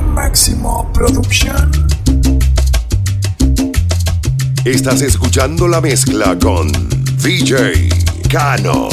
Máximo Producción. Estás escuchando la mezcla con DJ Cano.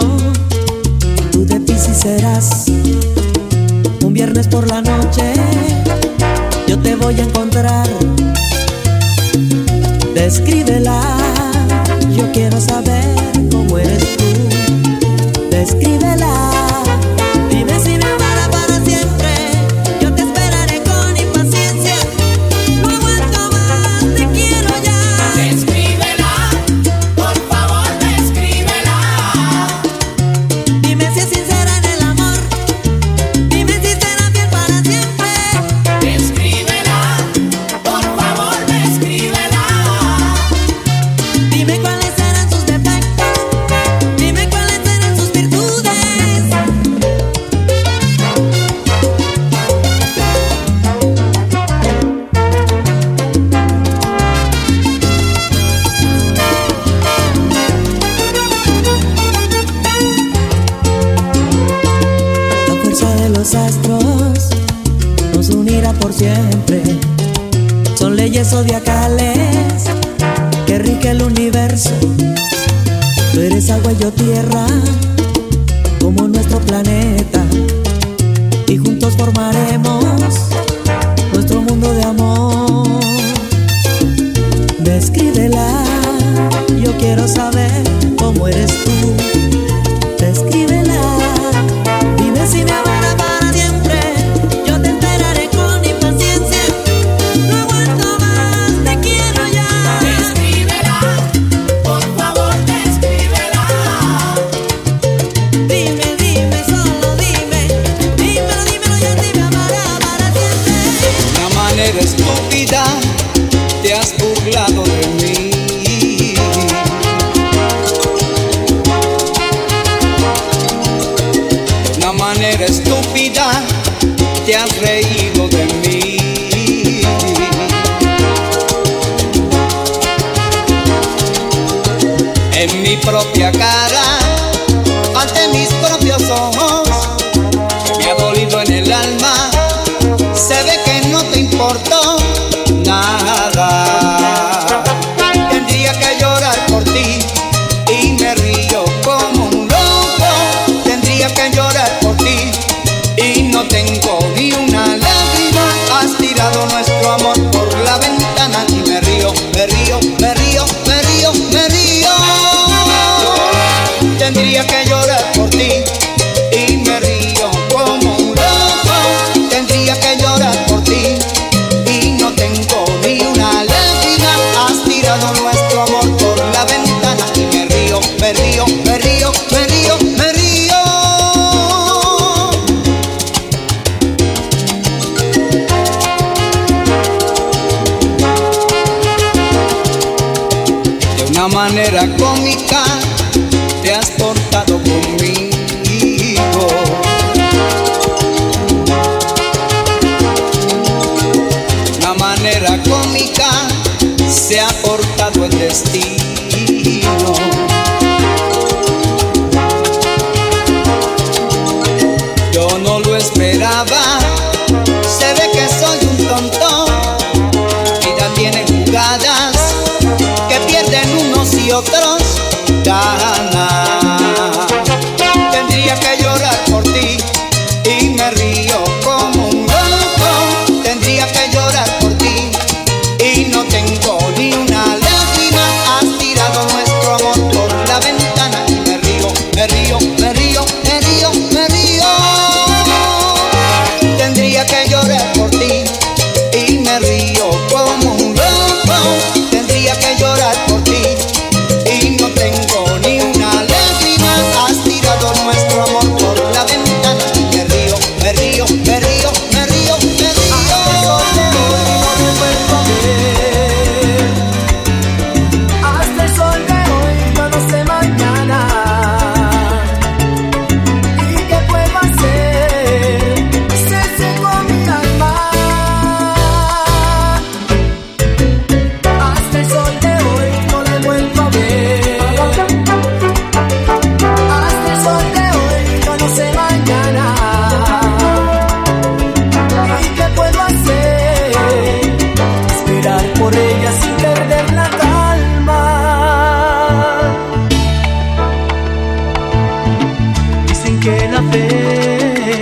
tú de Piscis serás. Un viernes por la noche, yo te voy a encontrar. Descríbela, yo quiero saber cómo eres tú. Descríbela. Quiero saber cómo eres tú. Mi propia cara,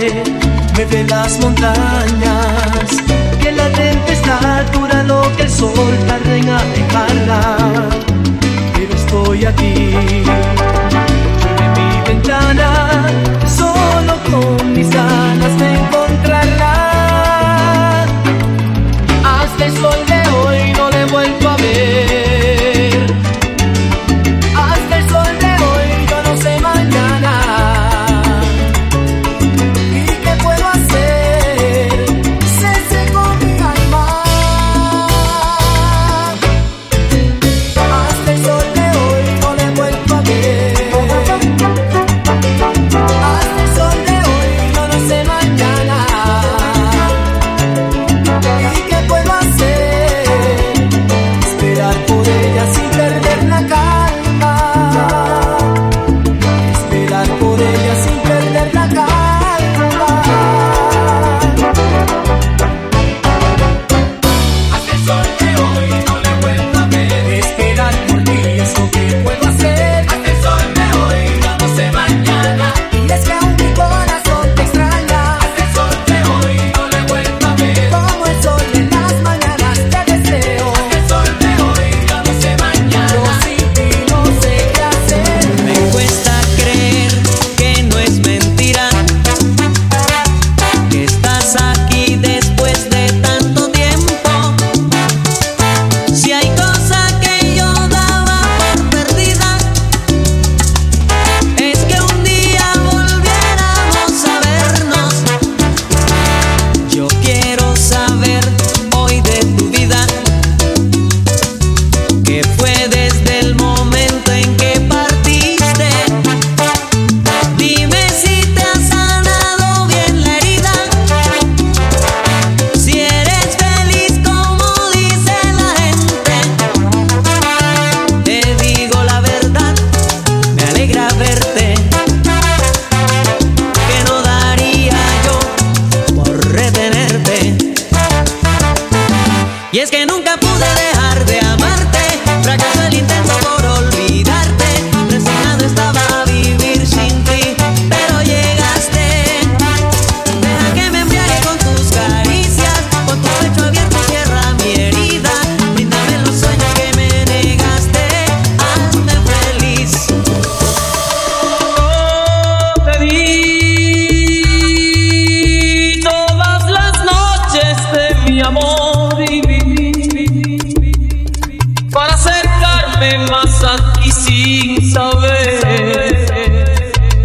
me ve las montañas, que la tempestad dura lo que el sol tarda en alejarla, pero estoy aquí. llame más aquí sin saber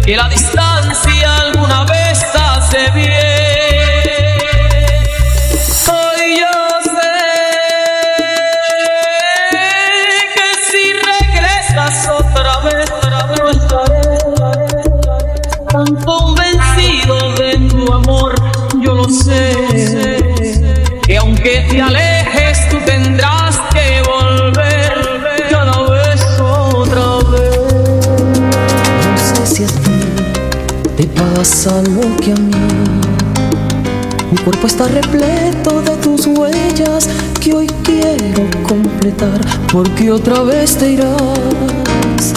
que la distancia te pasa lo que a mí. Mi cuerpo está repleto de tus huellas que hoy quiero completar porque otra vez te irás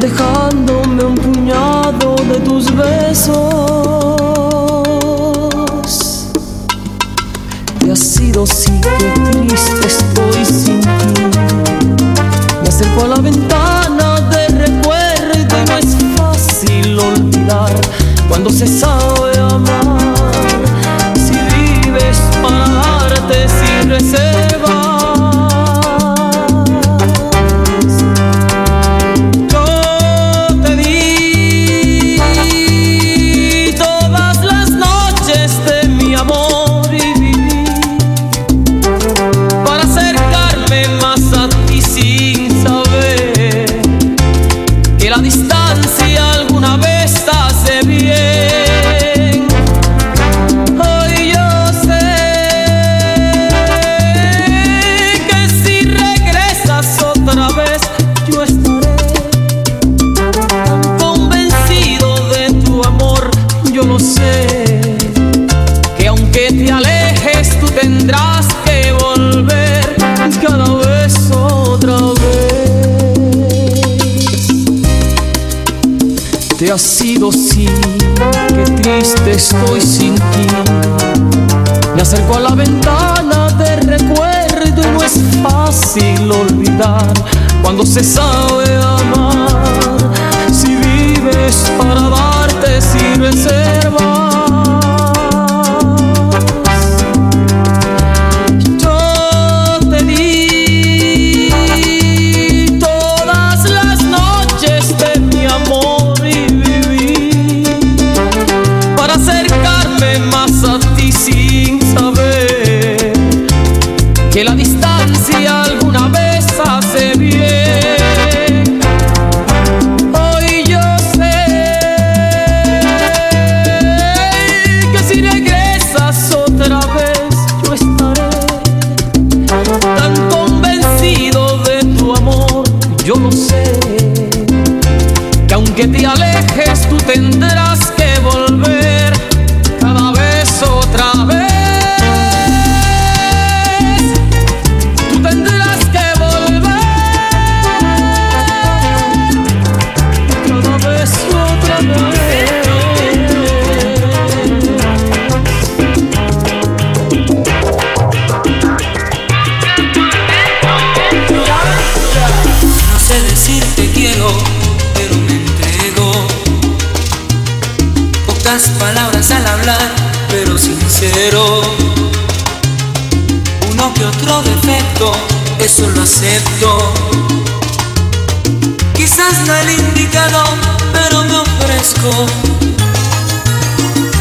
dejándome un puñado de tus besos. Te has sido sí que triste estoy sin ti. Me acerco a la ventana cuando se sabe amar. Estoy sin ti. Me acerco a la ventana de recuerdo y no es fácil olvidar cuando se sabe amar. Si vives para darte sin reservas. boyunda Palabras al hablar, pero sincero. Uno que otro defecto, eso lo acepto. Quizás no el indicado, pero me ofrezco.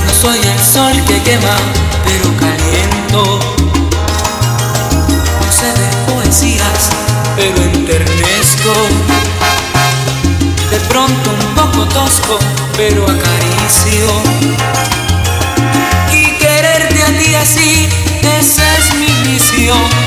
No soy el sol que quema, pero caliento. No sé de poesías, pero enternezco. De pronto un poco tosco, pero acaricio. Y quererte a ti así, esa es mi misión.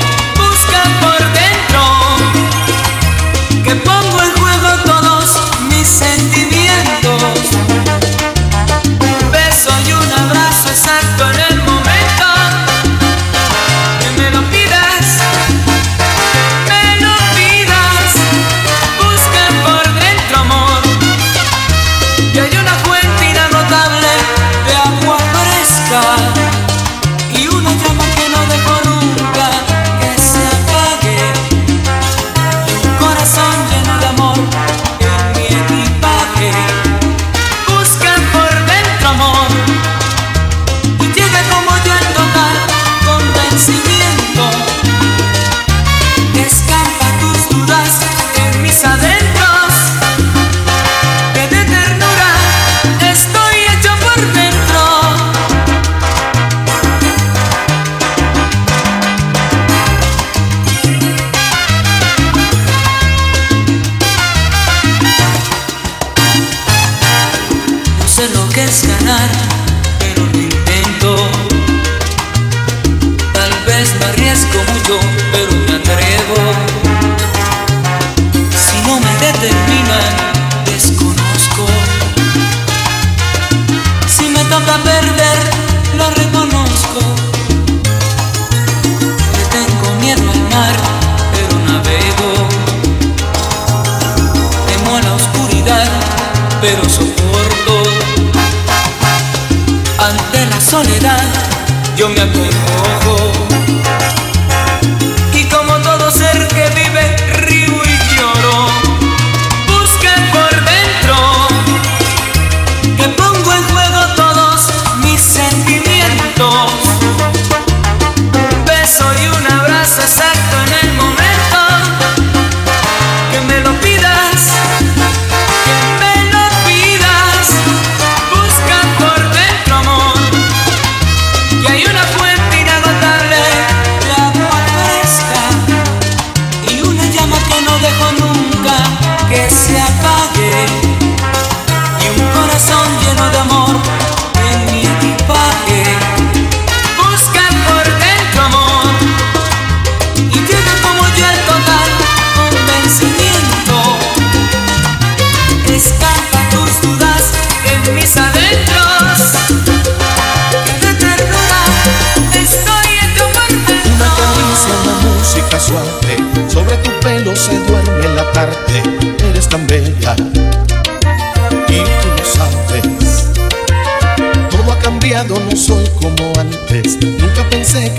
Pero soporto. Ante la soledad, yo me acongojo.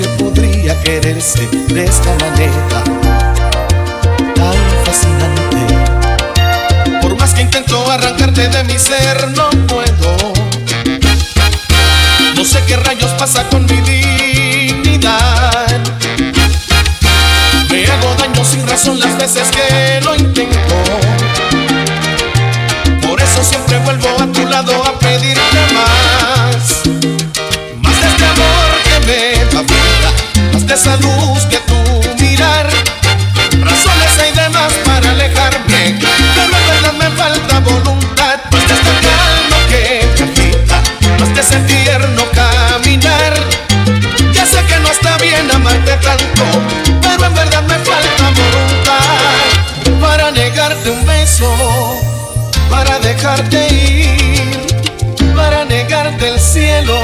Que podría quererse de esta manera Tan fascinante. Por más que intento arrancarte de mi ser No puedo. No sé qué rayos pasa con mi dignidad. Me hago daño sin razón las veces que lo intento. Por eso siempre vuelvo a tu para negarte el cielo.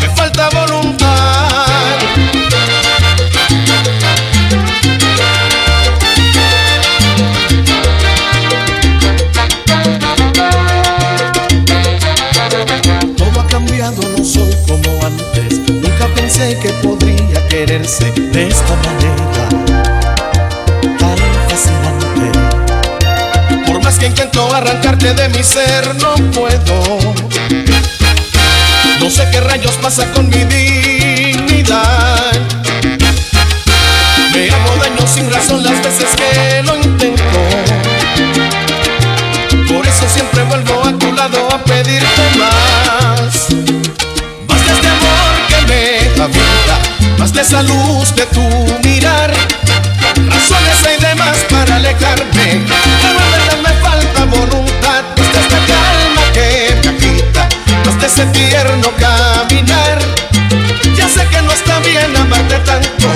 Me falta voluntad. Todo ha cambiado, no soy como antes. Nunca pensé que podría quererse de esta manera intento arrancarte de mi ser, no puedo. No sé qué rayos pasa con mi dignidad. Me hago daño sin razón las veces que lo intento. Por eso siempre vuelvo a tu lado a pedirte más. Más de este amor que me da vida, más de esa luz de tu mirar. Razones hay de más para alejarme, voluntad. Más de esta calma que me agita, más de ese tierno caminar. Ya sé que no está bien amarte tanto,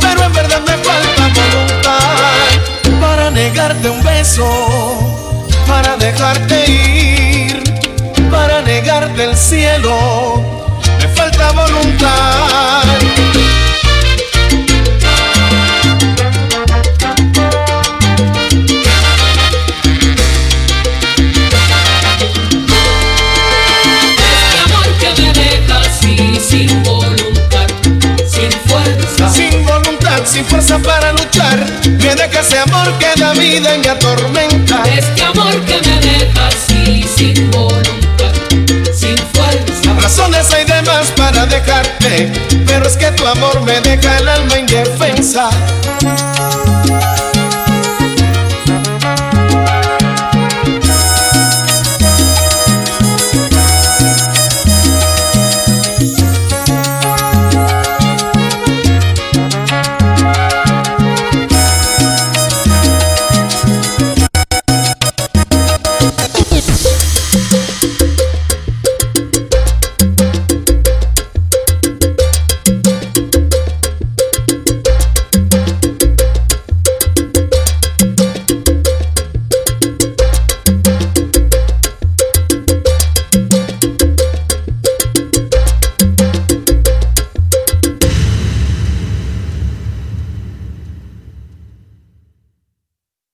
pero en verdad me falta voluntad para negarte un beso, para dejarte ir, para negarte el cielo. Me falta voluntad. Para luchar, me deja ese amor que da vida y me atormenta. Este amor que me deja así sin voluntad, sin fuerza. Razones hay de más para dejarte, pero es que tu amor me deja el alma indefensa.